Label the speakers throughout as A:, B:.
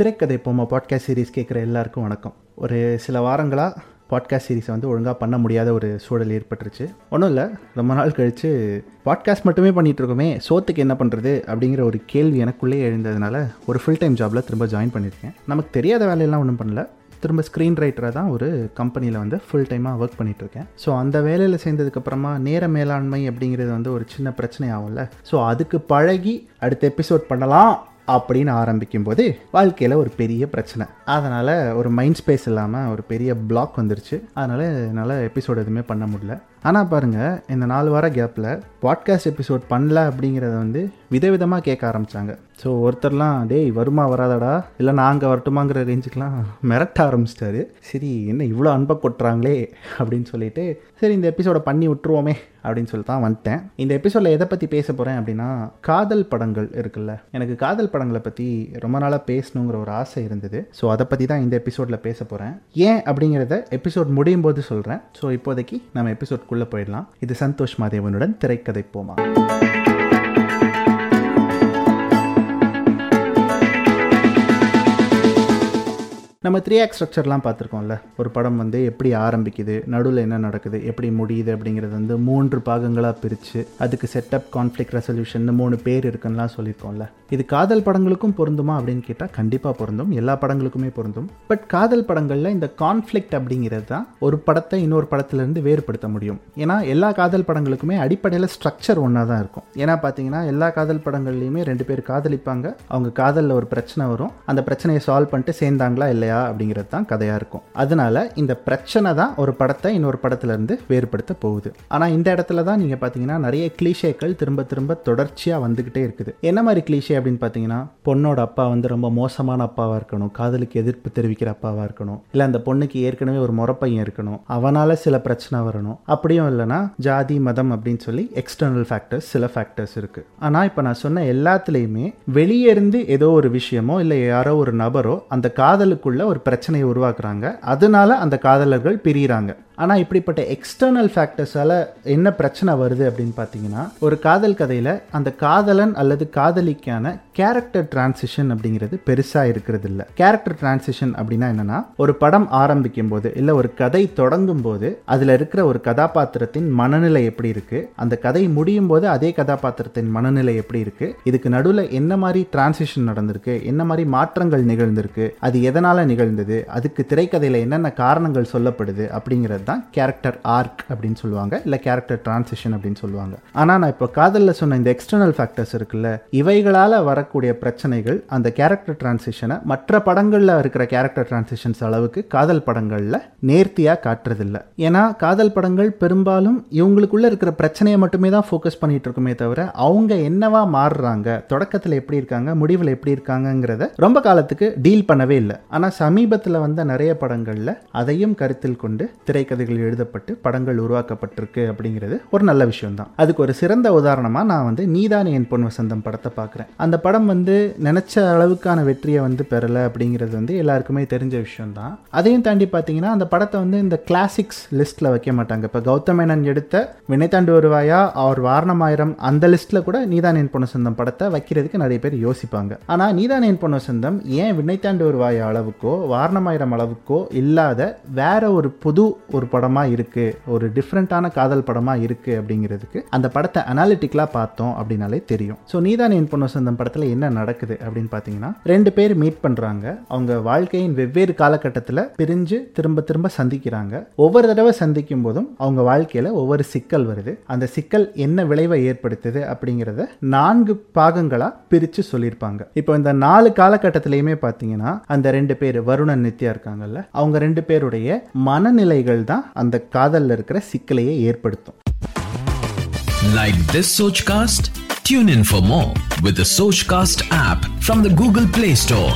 A: திரைக்கதை போமா podcast series கேட்குற எல்லாருக்கும் வணக்கம். ஒரு சில வாரங்களாக பாட்காஸ்ட் சீரிஸை வந்து ஒழுங்காக பண்ண முடியாத ஒரு சூழல் ஏற்பட்டுருச்சு. ஒன்றும் இல்லை ரொம்ப நாள் கழித்து பாட்காஸ்ட் மட்டுமே பண்ணிகிட்ருக்கோமே சோத்துக்கு என்ன பண்ணுறது அப்படிங்கிற ஒரு கேள்வி எனக்குள்ளே எழுந்ததுனால ஒரு ஃபுல் டைம் ஜாபில் திரும்ப ஜாயின் பண்ணியிருக்கேன் நமக்கு தெரியாத வேலையெல்லாம் ஒன்றும் பண்ணல. திரும்ப ஸ்க்ரீன் ரைட்டராக தான் ஒரு கம்பெனியில் வந்து ஃபுல் டைமாக ஒர்க் பண்ணிகிட்ருக்கேன் ஸோ அந்த வேலையில் சேர்ந்ததுக்கப்புறமா நேர மேலாண்மை அப்படிங்கிறது வந்து ஒரு சின்ன பிரச்சனை ஆகும்ல ஸோ அதுக்கு பழகி அடுத்த எபிசோட் பண்ணலாம். அப்படின்னு ஆரம்பிக்கும் போது வாழ்க்கையில் ஒரு பெரிய பிரச்சனை. அதனால் ஒரு மைண்ட் ஸ்பேஸ் இல்லாமல் ஒரு பெரிய பிளாக் வந்துருச்சு. அதனால் என்னால் எபிசோடு எதுவுமே பண்ண முடியல. ஆனால் பாருங்கள் இந்த நாலு வார கேப்பில் பாட்காஸ்ட் எபிசோட் பண்ணல அப்படிங்கிறத வந்து விதவிதமாக கேட்க ஆரம்பித்தாங்க ஸோ ஒருத்தர்லாம் டேய் வருமா வராதடா? இல்லை நாங்கள் வரட்டுமாங்கிற ரேஞ்சுக்கெலாம் மிரட்ட ஆரம்பிச்சிட்டாரு. சரி என்ன இவ்வளோ அன்பை கொட்டுறாங்களே? அப்படின்னு சொல்லிட்டு சரி இந்த எபிசோடை பண்ணி விட்டுருவோமே அப்படின்னு சொல்லி தான் வந்துட்டேன். இந்த எபிசோடில் எதை பற்றி பேச போகிறேன் அப்படின்னா காதல் படங்கள் இருக்குல்ல. எனக்கு காதல் படங்களை பற்றி ரொம்ப நாளாக பேசணுங்கிற ஒரு ஆசை இருந்தது. ஸோ அதை பற்றி தான் இந்த எபிசோடில் பேச போகிறேன் ஏன் அப்படிங்கிறத எபிசோட் முடியும் போது சொல்கிறேன் ஸோ இப்போதைக்கு நம்ம எபிசோட்குள்ளே போயிடலாம். இது சந்தோஷ் மாதேவனுடன் திரைக்கதை போமா? நம்ம த்ரீ ஆக்ட் ஸ்ட்ரக்சர்லாம் பார்த்துருக்கோம்ல. ஒரு படம் வந்து எப்படி ஆரம்பிக்குது நடுவில் என்ன நடக்குது எப்படி முடியுது அப்படிங்கிறது வந்து மூன்று பாகங்களாக பிரித்து அதுக்கு செட்டப் கான்ஃப்ளிக் ரெசல்யூஷன் மூணு பேர் இருக்குன்னெலாம் சொல்லியிருக்கோம்ல. இது காதல் படங்களுக்கும் பொருந்துமா அப்படின்னு கேட்டால் கண்டிப்பாக பொருந்தும். எல்லா படங்களுக்குமே பொருந்தும். பட் காதல் படங்களில் இந்த கான்ஃப்ளிக்ட் அப்படிங்கிறது தான் ஒரு படத்தை இன்னொரு படத்துலேருந்து வேறுபடுத்த முடியும். ஏன்னா எல்லா காதல் படங்களுக்குமே அடிப்படையில் ஸ்ட்ரக்சர் ஒன்றா தான் இருக்கும். ஏன்னா பார்த்தீங்கன்னா எல்லா காதல் படங்கள்லையுமே ரெண்டு பேர் காதலிப்பாங்க. அவங்க காதலில் ஒரு பிரச்சனை வரும். அந்த பிரச்சனையை சால்வ் பண்ணிட்டு சேர்ந்தாங்களா இல்லையா அப்படிங்கிறது தான் கதையாக இருக்கும். அதனால இந்த பிரச்சனை தான் ஒரு படத்தை இன்னொரு படத்துலேருந்து வேறுபடுத்த போகுது. ஆனால் இந்த இடத்துல தான் நீங்கள் பார்த்தீங்கன்னா நிறைய கிளீஷேக்கள் திரும்ப திரும்ப தொடர்ச்சியாக வந்துக்கிட்டே இருக்குது. என்ன மாதிரி கிளீஷே அப்படின்னு பார்த்தீங்கன்னா பொண்ணோட அப்பா வந்து ரொம்ப மோசமான அப்பாவாக இருக்கணும் காதலுக்கு எதிர்ப்பு தெரிவிக்கிற அப்பாவாக இருக்கணும் இல்லை அந்த பொண்ணுக்கு ஏற்கனவே ஒரு முறப்பையன் இருக்கணும் அவனால் சில பிரச்சனை வரணும் அப்படியும் இல்லைனா ஜாதி மதம் அப்படின்னு சொல்லி எக்ஸ்டர்னல் ஃபேக்டர்ஸ் சில ஃபேக்டர்ஸ் இருக்குது ஆனால் இப்போ நான் சொன்ன எல்லாத்துலேயுமே வெளியே இருந்து ஏதோ ஒரு விஷயமோ இல்லை யாரோ ஒரு நபரோ அந்த காதலுக்குள்ள ஒரு பிரச்சனையை உருவாக்குறாங்க. அதனால அந்த காதலர்கள் பிரியிறாங்க. ஆனால் இப்படிப்பட்ட எக்ஸ்டர்னல் ஃபேக்டர்ஸால் என்ன பிரச்சனை வருது அப்படின்னு பார்த்தீங்கன்னா ஒரு காதல் கதையில் அந்த காதலன் அல்லது காதலிக்கான கேரக்டர் டிரான்சிஷன் அப்படிங்கிறது பெருசாக இருக்கிறது இல்லை. கேரக்டர் டிரான்சிஷன் அப்படின்னா என்னன்னா ஒரு படம் ஆரம்பிக்கும் போது இல்லை ஒரு கதை தொடங்கும் போது அதில் இருக்கிற ஒரு கதாபாத்திரத்தின் மனநிலை எப்படி இருக்குது அந்த கதை முடியும் போது அதே கதாபாத்திரத்தின் மனநிலை எப்படி இருக்குது இதுக்கு நடுவில் என்ன மாதிரி டிரான்சிஷன் நடந்திருக்கு என்ன மாதிரி மாற்றங்கள் நிகழ்ந்திருக்கு அது எதனால் நிகழ்ந்தது அதுக்கு திரைக்கதையில் என்னென்ன காரணங்கள் சொல்லப்படுது அப்படிங்கிறது தான் கேரக்டர் ஆர்க் அப்படின்னு சொல்லுவாங்க இல்லை கேரக்டர் டிரான்சிஷன் அப்படின்னு சொல்லுவாங்க. ஆனால் நான் இப்போ காதலில் சொன்ன இந்த எக்ஸ்டர்னல் ஃபேக்டர்ஸ் இருக்குல்ல இவைகளால் வரக்கூடிய பிரச்சனைகள் அந்த கேரக்டர் டிரான்சிஷனை மற்ற படங்களில் இருக்கிற கேரக்டர் டிரான்சிஷன்ஸ் அளவுக்கு காதல் படங்களில் நேர்த்தியாக காட்டுறதில்ல. ஏன்னா காதல் படங்கள் பெரும்பாலும் இவங்களுக்குள்ள இருக்கிற பிரச்சனையை மட்டுமே தான் ஃபோக்கஸ் பண்ணிட்டு இருக்குமே தவிர அவங்க என்னவா மாறுறாங்க தொடக்கத்தில் எப்படி இருக்காங்க முடிவில் எப்படி இருக்காங்கங்கிறத ரொம்ப காலத்துக்கு டீல் பண்ணவே இல்லை. ஆனால் சமீபத்தில் வந்த நிறைய படங்களில் அதையும் கருத்தில் கொண்டு திரைக்கதைகள் எழுதப்பட்டு படங்கள் உருவாக்கப்பட்டிருக்கு அப்படிங்கிறது ஒரு நல்ல விஷயம் தான் அதுக்கு ஒரு சிறந்த உதாரணமாக நான் வந்து நீதான் என் பொன் வசந்தம் படத்தை பார்க்குறேன். அந்த படம் வந்து நினச்ச அளவுக்கான வெற்றியை வந்து பெறலை அப்படிங்கிறது வந்து எல்லாருக்குமே தெரிஞ்ச விஷயம் தான் அதையும் தாண்டி பார்த்தீங்கன்னா அந்த படத்தை வந்து இந்த கிளாசிக்ஸ் லிஸ்ட்டில் வைக்க மாட்டாங்க. இப்போ கௌதமேனன் எடுத்த வினைத்தாண்டு வருவாயா அவர் வாரணமாயிரம் அந்த லிஸ்ட்டில் கூட நீதான் என் பொண்ணு சொந்தம் படத்தை வைக்கிறதுக்கு நிறைய பேர் யோசிப்பாங்க. ஆனால் நீதான் என் பொண்ணு சொந்தம் ஏன் வினைத்தாண்டு வருவாயா அளவுக்கோ வாரணமாயிரம் அளவுக்கோ இல்லாத வேற ஒரு புது ஒரு ஒரு படமாக இருக்குது ஒரு டிஃப்ரெண்ட்டான காதல் படமாக இருக்குது அப்படிங்கிறதுக்கு அந்த படத்தை அனாலிட்டிக்கலாக பார்த்தோம் அப்படின்னாலே தெரியும். ஸோ நீதான் என் பொண்ணு சொந்தம் படத்தில் என்ன நடக்குது அப்படின்னு பார்த்தீங்கன்னா ரெண்டு பேர் மீட் பண்ணுறாங்க அவங்க வாழ்க்கையின் வெவ்வேறு காலகட்டத்தில் பிரிஞ்சு திரும்ப திரும்ப சந்திக்கிறாங்க. ஒவ்வொரு தடவை சந்திக்கும் போதும் அவங்க வாழ்க்கையில் ஒவ்வொரு சிக்கல் வருது. அந்த சிக்கல் என்ன விளைவை ஏற்படுத்துது அப்படிங்கிறத நான்கு பாகங்களாக பிரித்து சொல்லியிருப்பாங்க. இப்போ இந்த நாலு காலகட்டத்திலையுமே பார்த்தீங்கன்னா அந்த ரெண்டு பேர் வருணன் நித்யா இருக்காங்கல்ல அவங்க ரெண்டு பேருடைய மனநிலைகள் தான் அந்த காதலில் இருக்கிற சிக்கலையே ஏற்படுத்தும்
B: Like this Sochcast? Tune in for more with the Sochcast app from the Google Play Store.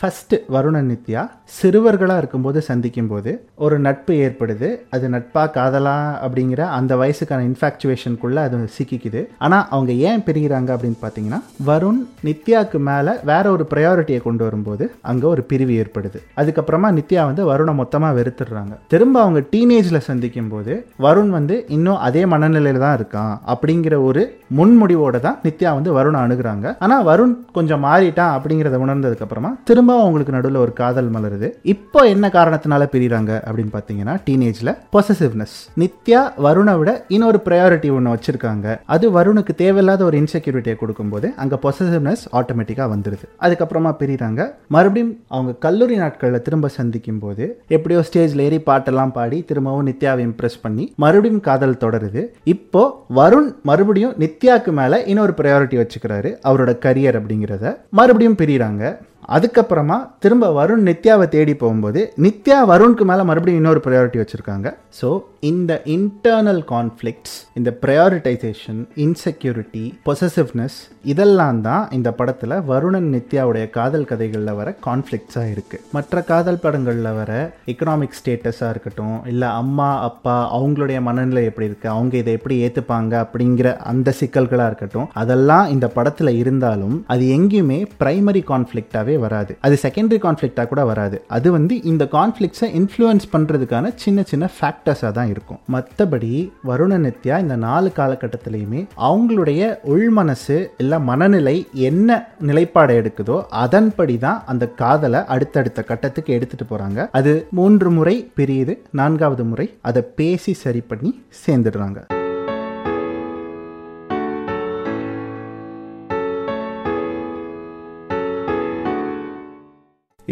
A: First Varunan Nithya சிறுவர்களாக இருக்கும்போது சந்திக்கும் போது ஒரு நட்பு ஏற்படுது. அது நட்பா காதலா அப்படிங்கிற அந்த வயசுக்கான இன்ஃபாக்சுவேஷனுக்குள்ளே அது சிக்கிக்குது. ஆனால் அவங்க ஏன் பிரிகிறாங்க அப்படின்னு பார்த்தீங்கன்னா வருண் நித்யாவுக்கு மேலே வேற ஒரு ப்ரையாரிட்டியை கொண்டு வரும்போது அங்கே ஒரு பிரிவு ஏற்படுது. அதுக்கப்புறமா நித்யா வந்து வருணை மொத்தமாக வெறுத்துடுறாங்க. திரும்ப அவங்க டீனேஜில் சந்திக்கும் போது வருண் வந்து இன்னும் அதே மனநிலையில தான் இருக்கான் அப்படிங்கிற ஒரு முன்முடிவோட தான் நித்யா வந்து வருணை அணுகிறாங்க. ஆனால் வருண் கொஞ்சம் மாறிட்டான் அப்படிங்கிறத உணர்ந்ததுக்கப்புறமா திரும்ப அவங்களுக்கு நடுவில் ஒரு காதல் மலர் வருது. இப்போ என்ன காரணத்தினால பிரிகிறாங்க அப்படின்னு பார்த்தீங்கன்னா டீனேஜில் பொசசிவ்னஸ் நித்யா வருணை விட இன்னொரு ப்ரையாரிட்டி ஒன்று வச்சிருக்காங்க. அது வருணுக்கு தேவையில்லாத ஒரு இன்செக்யூரிட்டியை கொடுக்கும்போது அங்கே பொசசிவ்னஸ் ஆட்டோமேட்டிக்காக வந்துடுது அதுக்கப்புறமா பிரிகிறாங்க மறுபடியும் அவங்க கல்லூரி நாட்களில் திரும்ப சந்திக்கும் போது எப்படியோ ஸ்டேஜில் ஏறி பாட்டெல்லாம் பாடி திரும்பவும் நித்யாவை இம்ப்ரெஸ் பண்ணி மறுபடியும் காதல் தொடருது. இப்போ வருண் மறுபடியும் நித்யாக்கு மேலே இன்னொரு ப்ரையாரிட்டி வச்சுக்கிறாரு அவரோட கரியர் அப்படிங்கிறத. மறுபடியும் பிரிகிறாங்க அதுக்கப்புறமா திரும்ப வருண் நித்யாவை தேடி போகும்போது நித்யா வருணுக்கு மேலே மறுபடியும் இன்னொரு ப்ரையாரிட்டி வச்சுருக்காங்க. ஸோ இந்த இன்டர்னல் கான்ஃப்ளிக்ட்ஸ் இந்த ப்ரையாரிட்டைசேஷன் இன்செக்யூரிட்டி பொசசிவ்னஸ் இதெல்லாம் தான் இந்த படத்தில் வருணன் நித்யாவுடைய காதல் கதைகளில் வர கான்ஃப்ளிக்ட்ஸாக இருக்குது மற்ற காதல் படங்களில் வர எக்கனாமிக் ஸ்டேட்டஸாக இருக்கட்டும் இல்லை அம்மா அப்பா அவங்களுடைய மனநிலை எப்படி இருக்குது அவங்க இதை எப்படி ஏற்றுப்பாங்க அப்படிங்கிற அந்த சிக்கல்களாக இருக்கட்டும் அதெல்லாம் இந்த படத்தில் இருந்தாலும் அது எங்கேயுமே பிரைமரி கான்ஃப்ளிக்டாகவே வராது. அது செகண்டரி கான்ஃப்ளிக்டாக கூட வராது. அது வந்து இந்த கான்ஃப்ளிக்ஸை இன்ஃப்ளூயன்ஸ் பண்ணுறதுக்கான சின்ன சின்ன ஃபேக்டர்ஸாக தான் இருக்கும். மற்றபடி வருண நித்யா இந்த நாலு காலகட்டத்திலையுமே அவங்களுடைய உள்மனசு இல்லை மனநிலை என்ன நிலைப்பாடை எடுக்குதோ அதன்படி தான் அந்த காதலை அடுத்தடுத்த கட்டத்துக்கு எடுத்துட்டு போகிறாங்க அது மூன்று முறை பிரியுது. நான்காவது முறை அதை பேசி சரி பண்ணி சேர்ந்துடுறாங்க.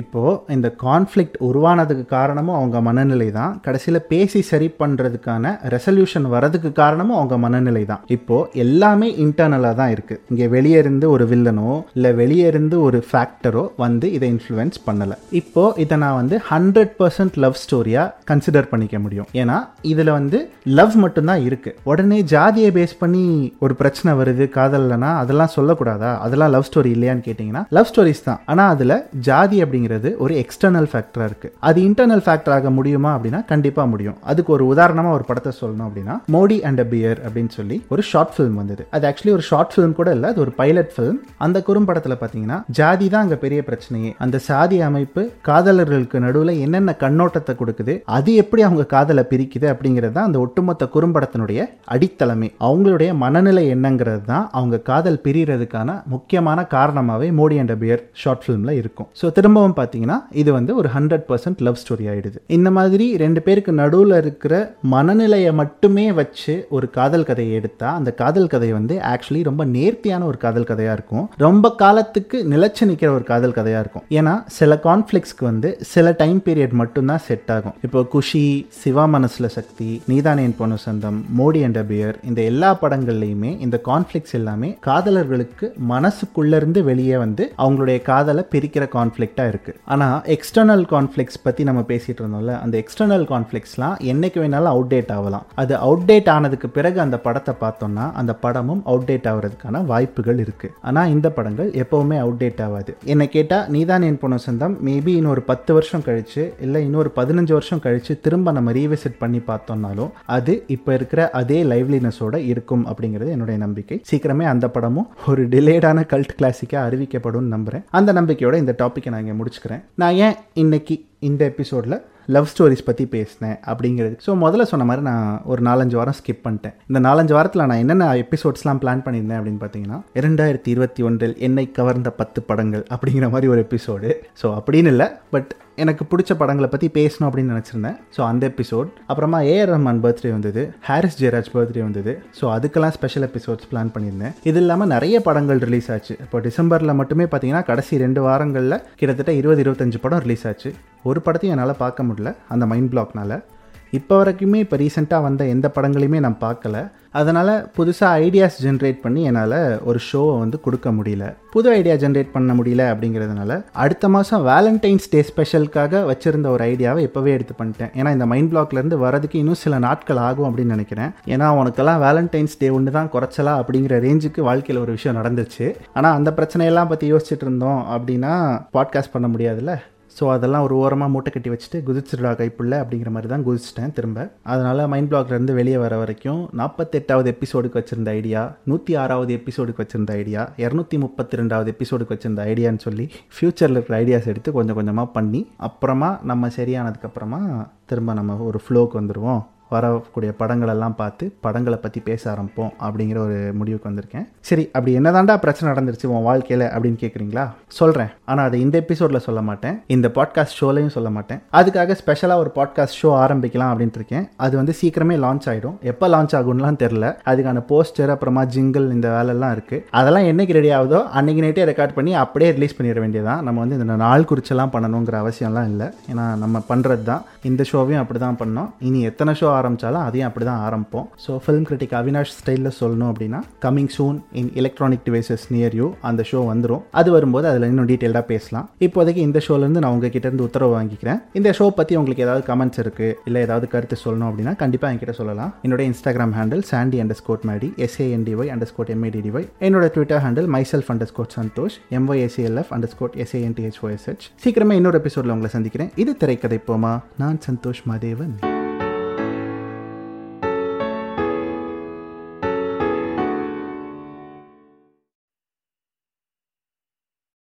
A: இப்போது இந்த கான்ஃப்ளிக்ட் உருவானதுக்கு காரணமும் அவங்க மனநிலை தான் கடைசியில் பேசி சரி பண்ணுறதுக்கான ரெசல்யூஷன் வரதுக்கு காரணமும் அவங்க மனநிலை தான் இப்போது எல்லாமே இன்டர்னலாக தான் இருக்குது இங்கே வெளியே இருந்து ஒரு வில்லனோ இல்லை வெளியே இருந்து ஒரு ஃபேக்டரோ வந்து இதை இன்ஃப்ளூயன்ஸ் பண்ணலை. இப்போது இதை நான் வந்து ஹண்ட்ரட் பர்சன்ட் லவ் ஸ்டோரியாக கன்சிடர் பண்ணிக்க முடியும். ஏன்னா இதில் வந்து லவ் மட்டும்தான் இருக்குது உடனே ஜாதியை பேஸ் பண்ணி ஒரு பிரச்சனை வருது காதல்லனா அதெல்லாம் சொல்லக்கூடாதா? அதெல்லாம் லவ் ஸ்டோரி இல்லையான்னு கேட்டிங்கன்னா லவ் ஸ்டோரிஸ் தான். ஆனால் அதில் ஜாதி அப்படி அப்படிங்கிறது ஒரு எக்ஸ்டர்னல் ஃபேக்டராக இருக்குது அது இன்டர்னல் ஃபேக்டர் ஆக முடியுமா அப்படின்னா கண்டிப்பாக முடியும். அதுக்கு ஒரு உதாரணமாக ஒரு படத்தை சொல்லணும் அப்படின்னா மோடி அண்ட் அ பியர் அப்படின்னு சொல்லி ஒரு ஷார்ட் ஃபிலிம் வந்தது. அது ஆக்சுவலி ஒரு ஷார்ட் ஃபிலிம் கூட இல்லை அது ஒரு பைலட் ஃபிலிம் அந்த குறும்படத்தில் பார்த்தீங்கன்னா ஜாதி தான் அங்கே பெரிய பிரச்சனையே. அந்த சாதி அமைப்பு காதலர்களுக்கு நடுவில் என்னென்ன கண்ணோட்டத்தை கொடுக்குது அது எப்படி அவங்க காதலை பிரிக்குது அப்படிங்கிறது தான் அந்த ஒட்டுமொத்த குறும்படத்தினுடைய அடித்தளமே. அவங்களுடைய மனநிலை என்னங்கிறது தான் அவங்க காதல் பிரிகிறதுக்கான முக்கியமான காரணமாகவே மோடி அண்ட் பியர் ஷார்ட் ஃபிலிமில் இருக்கும். ஸோ திரும்பவும் பார்த்தீங்கன்னா இது வந்து ஒரு ஹண்ட்ரட் பர்சன்ட் லவ் ஸ்டோரி ஆயிடுது. இந்த மாதிரி ரெண்டு பேருக்கு நடுவில் இருக்கிற மனநிலையை மட்டுமே வச்சு ஒரு காதல் கதையை எடுத்தால் அந்த காதல் கதை வந்து ஆக்சுவலி ரொம்ப நேர்த்தியான ஒரு காதல் கதையாக இருக்கும். ரொம்ப காலத்துக்கு நிலச்சி நிற்கிற ஒரு காதல் கதையாக இருக்கும். ஏன்னா சில கான்ஃப்ளிக்ஸ்க்கு வந்து சில டைம் பீரியட் மட்டும்தான் செட் ஆகும். இப்போ குஷி சிவா மனசில் சக்தி நீதானேன் பொண்ணு சொந்தம் மோடி அண்ட் பியர் இந்த எல்லா படங்கள்லையுமே இந்த கான்ஃப்ளிக்ஸ் எல்லாமே காதலர்களுக்கு மனசுக்குள்ளேருந்து வெளியே வந்து அவங்களுடைய காதலை பிரிக்கிற கான்ஃப்ளிக்டாக இருக்கும் இருக்கு. ஆனா எக்ஸ்டர்னல் கான்ஃப்ளிக்ஸ் பத்தி நம்ம பேசிட்டு இருந்தோம்ல அந்த எக்ஸ்டர்னல் கான்ஃப்ளிக்ஸ்லாம் என்னைக்கு வேணாலும் அவுடேட் ஆகலாம். அது அவுடேட் ஆனதுக்கு பிறகு அந்த படத்தை பார்த்தோம்னா அந்த படமும் அவுடேட் ஆகிறதுக்கான வாய்ப்புகள் இருக்கு. ஆனா இந்த படங்கள் எப்பவுமே அவுடேட் ஆகாது. என்னை கேட்டா நீதான் என் பொண்ணு சொந்தம். மேபி இன்னொரு பத்து வருஷம் கழிச்சு இல்லை இன்னொரு பதினஞ்சு வருஷம் கழிச்சு திரும்ப நம்ம ரீவிசிட் பண்ணி பார்த்தோம்னாலும் அது இப்போ இருக்கிற அதே லைவ்லினஸோட இருக்கும் அப்படிங்கிறது என்னுடைய நம்பிக்கை. சீக்கிரமே அந்த படமும் ஒரு டிலேடான கல்ட் கிளாசிக்காக அறிவிக்கப்படும் நம்புறேன். அந்த நம்பிக்கையோட இந்த டாப்பிக்கை நான் இங்கே முடிச்சுக்கிறேன். நான் ஏன் இன்னைக்கு இந்த எபிசோடில் லவ் ஸ்டோரிஸ் பற்றி பேசினேன் அப்படிங்கிறது. ஸோ முதல்ல சொன்ன மாதிரி நான் ஒரு நாலஞ்சு வாரம் ஸ்கிப் பண்ணிட்டேன். இந்த நாலஞ்சு வாரத்தில் நான் என்னென்ன எபிசோட்ஸ்லாம் பிளான் பண்ணியிருந்தேன் அப்படின்னு பார்த்தீங்கன்னா இரண்டாயிரத்தி இருபத்தி ஒன்றில் என்னை கவர்ந்த பத்து படங்கள் அப்படிங்கிற மாதிரி ஒரு எபிசோடு ஸோ அப்படின்னு இல்லை பட் எனக்கு பிடிச்ச படங்களை பற்றி பேசணும் அப்படின்னு நினச்சிருந்தேன். ஸோ அந்த எபிசோட் அப்புறமா ஏஆர் ரஹ்மான் பர்த்டே வந்தது ஹாரிஸ் ஜெயராஜ் பர்த்டே வந்தது. ஸோ அதுக்கெல்லாம் ஸ்பெஷல் எபிசோட்ஸ் பிளான் பண்ணியிருந்தேன். இது இல்லாமல் நிறைய படங்கள் ரிலீஸ் ஆச்சு. இப்போ டிசம்பரில் மட்டுமே பார்த்தீங்கன்னா கடைசி ரெண்டு வாரங்களில் கிட்டத்தட்ட இருபது இருபத்தஞ்சு படம் ரிலீஸ் ஆச்சு. ஒரு படத்தையும் என்னால் பார்க்க முடியல அந்த மைண்ட் பிளாக்னால் இப்போ வரைக்குமே இப்போ ரீசெண்டாக வந்த எந்த படங்களையுமே நான் பார்க்கல. அதனால் புதுசாக ஐடியாஸ் ஜென்ரேட் பண்ணி என்னால் ஒரு ஷோவை வந்து கொடுக்க முடியல. புது ஐடியா ஜென்ரேட் பண்ண முடியல அப்படிங்கிறதுனால அடுத்த மாதம் வேலண்டைன்ஸ் டே ஸ்பெஷலுக்காக வச்சுருந்த ஒரு ஐடியாவை இப்போவே எடுத்து பண்ணிட்டேன். ஏன்னா இந்த மைண்ட் பிளாக்லேருந்து வரதுக்கு இன்னும் சில நாட்கள் ஆகும் அப்படின்னு நினைக்கிறேன். ஏன்னா உனக்கெல்லாம் வேலண்டைன்ஸ் டே ஒன்று தான் குறைச்சலா அப்படிங்கிற ரேஞ்சுக்கு வாழ்க்கையில் ஒரு விஷயம் நடந்துச்சு. ஆனால் அந்த பிரச்சனையெல்லாம் பற்றி யோசிச்சுட்டு இருந்தோம் அப்படின்னா பாட்காஸ்ட் பண்ண முடியாதுல்ல? ஸோ அதெல்லாம் ஒரு ஓரமாக மூட்டை கட்டி வச்சுட்டு குதிச்சிருடா கைப்புள்ள அப்படிங்கிற மாதிரி தான் குதிச்சிட்டேன் திரும்ப. அதனால் மைண்ட் பிளாக்லேருந்து வெளியே வர வரைக்கும் நாற்பத்தெட்டாவது எபிசோடுக்கு வச்சிருந்த ஐடியா நூற்றி ஆறாவது எபிசோடுக்கு வச்சிருந்த ஐடியா இரநூத்தி முப்பத்தி ரெண்டாவது எபிசோடுக்கு வச்சிருந்த ஐடியான்னு சொல்லி ஃப்யூச்சரில் இருக்கிற ஐடியாஸ் எடுத்து கொஞ்சம் கொஞ்சமாக பண்ணி அப்புறமா நம்ம சரியானதுக்கப்புறமா திரும்ப நம்ம ஒரு ஃப்ளோக்கு வந்துடுவோம் வரக்கூடிய படங்களெல்லாம் பார்த்து படங்களை பற்றி பேச ஆரம்பிப்போம் அப்படிங்கிற ஒரு முடிவுக்கு வந்திருக்கேன். சரி அப்படி என்னதாண்டா பிரச்சனை நடந்துருச்சு உன் வாழ்க்கையில் அப்படின்னு கேட்குறீங்களா சொல்கிறேன் ஆனால் அதை இந்த எபிசோடில் சொல்ல மாட்டேன். இந்த பாட்காஸ்ட் ஷோலையும் சொல்ல மாட்டேன். அதுக்காக ஸ்பெஷலாக ஒரு பாட்காஸ்ட் ஷோ ஆரம்பிக்கலாம் அப்படின்ட்டு இருக்கேன். அது வந்து சீக்கிரமே லான்ச் ஆகிடும் எப்போ லான்ச் ஆகும்லாம் தெரில அதுக்கான போஸ்டர் அப்புறமா ஜிங்கிள் இந்த வேலைலாம் இருக்குது அதெல்லாம் என்னைக்கு ரெடி ஆகுதோ அன்றைக்கி நைட்டே ரெக்கார்ட் பண்ணி அப்படியே ரிலீஸ் பண்ணிட வேண்டியதான் நம்ம வந்து இந்த நாள் குறிச்செல்லாம் பண்ணணுங்கிற அவசியம்லாம் இல்லை. ஏன்னா நம்ம பண்ணுறது தான் இந்த ஷோவையும் அப்படி தான் பண்ணோம். இனி எத்தனை ஷோ ஆரம்பித்தாலும் அதையும் அப்படி தான் ஆரம்பிப்போம் ஸோ ஃபிலிம் கிரிட்டிக் அவினாஷ் ஸ்டைலில் சொல்லணும் அப்படின்னா coming soon in electronic devices near you அந்த ஷோ வந்துடும் அது வரும்போது அதில் இன்னும் டீட்டெயிலாக பேசலாம். இப்போதைக்கு இந்த ஷோலேருந்து நான் உங்ககிட்ட இருந்து உத்தரவு வாங்கிக்கிறேன். இந்த ஷோ பற்றி உங்களுக்கு ஏதாவது கமெண்ட்ஸ் இருக்குது இல்லை ஏதாவது கருத்து சொல்லணும் அப்படின்னா கண்டிப்பாக என்கிட்ட சொல்லலாம். என்னோட Instagram handle Chandy under squad Maddy SANDY under squad எம்ஏடிடிஒய் என்னோட Twitter handle myself under squad Santhosh எம்ஒய்எஸ்ஏஎல்எஃப் under squad எஸ்ஏஎன்டிஹெச்ஓஎஸ்ஹெச் சீக்கிரமே இன்னொரு எபிசோடில் உங்களை சந்திக்கிறேன். இது திரைக்கதை போமா? நான் சந்தோஷ் மாதேவன்.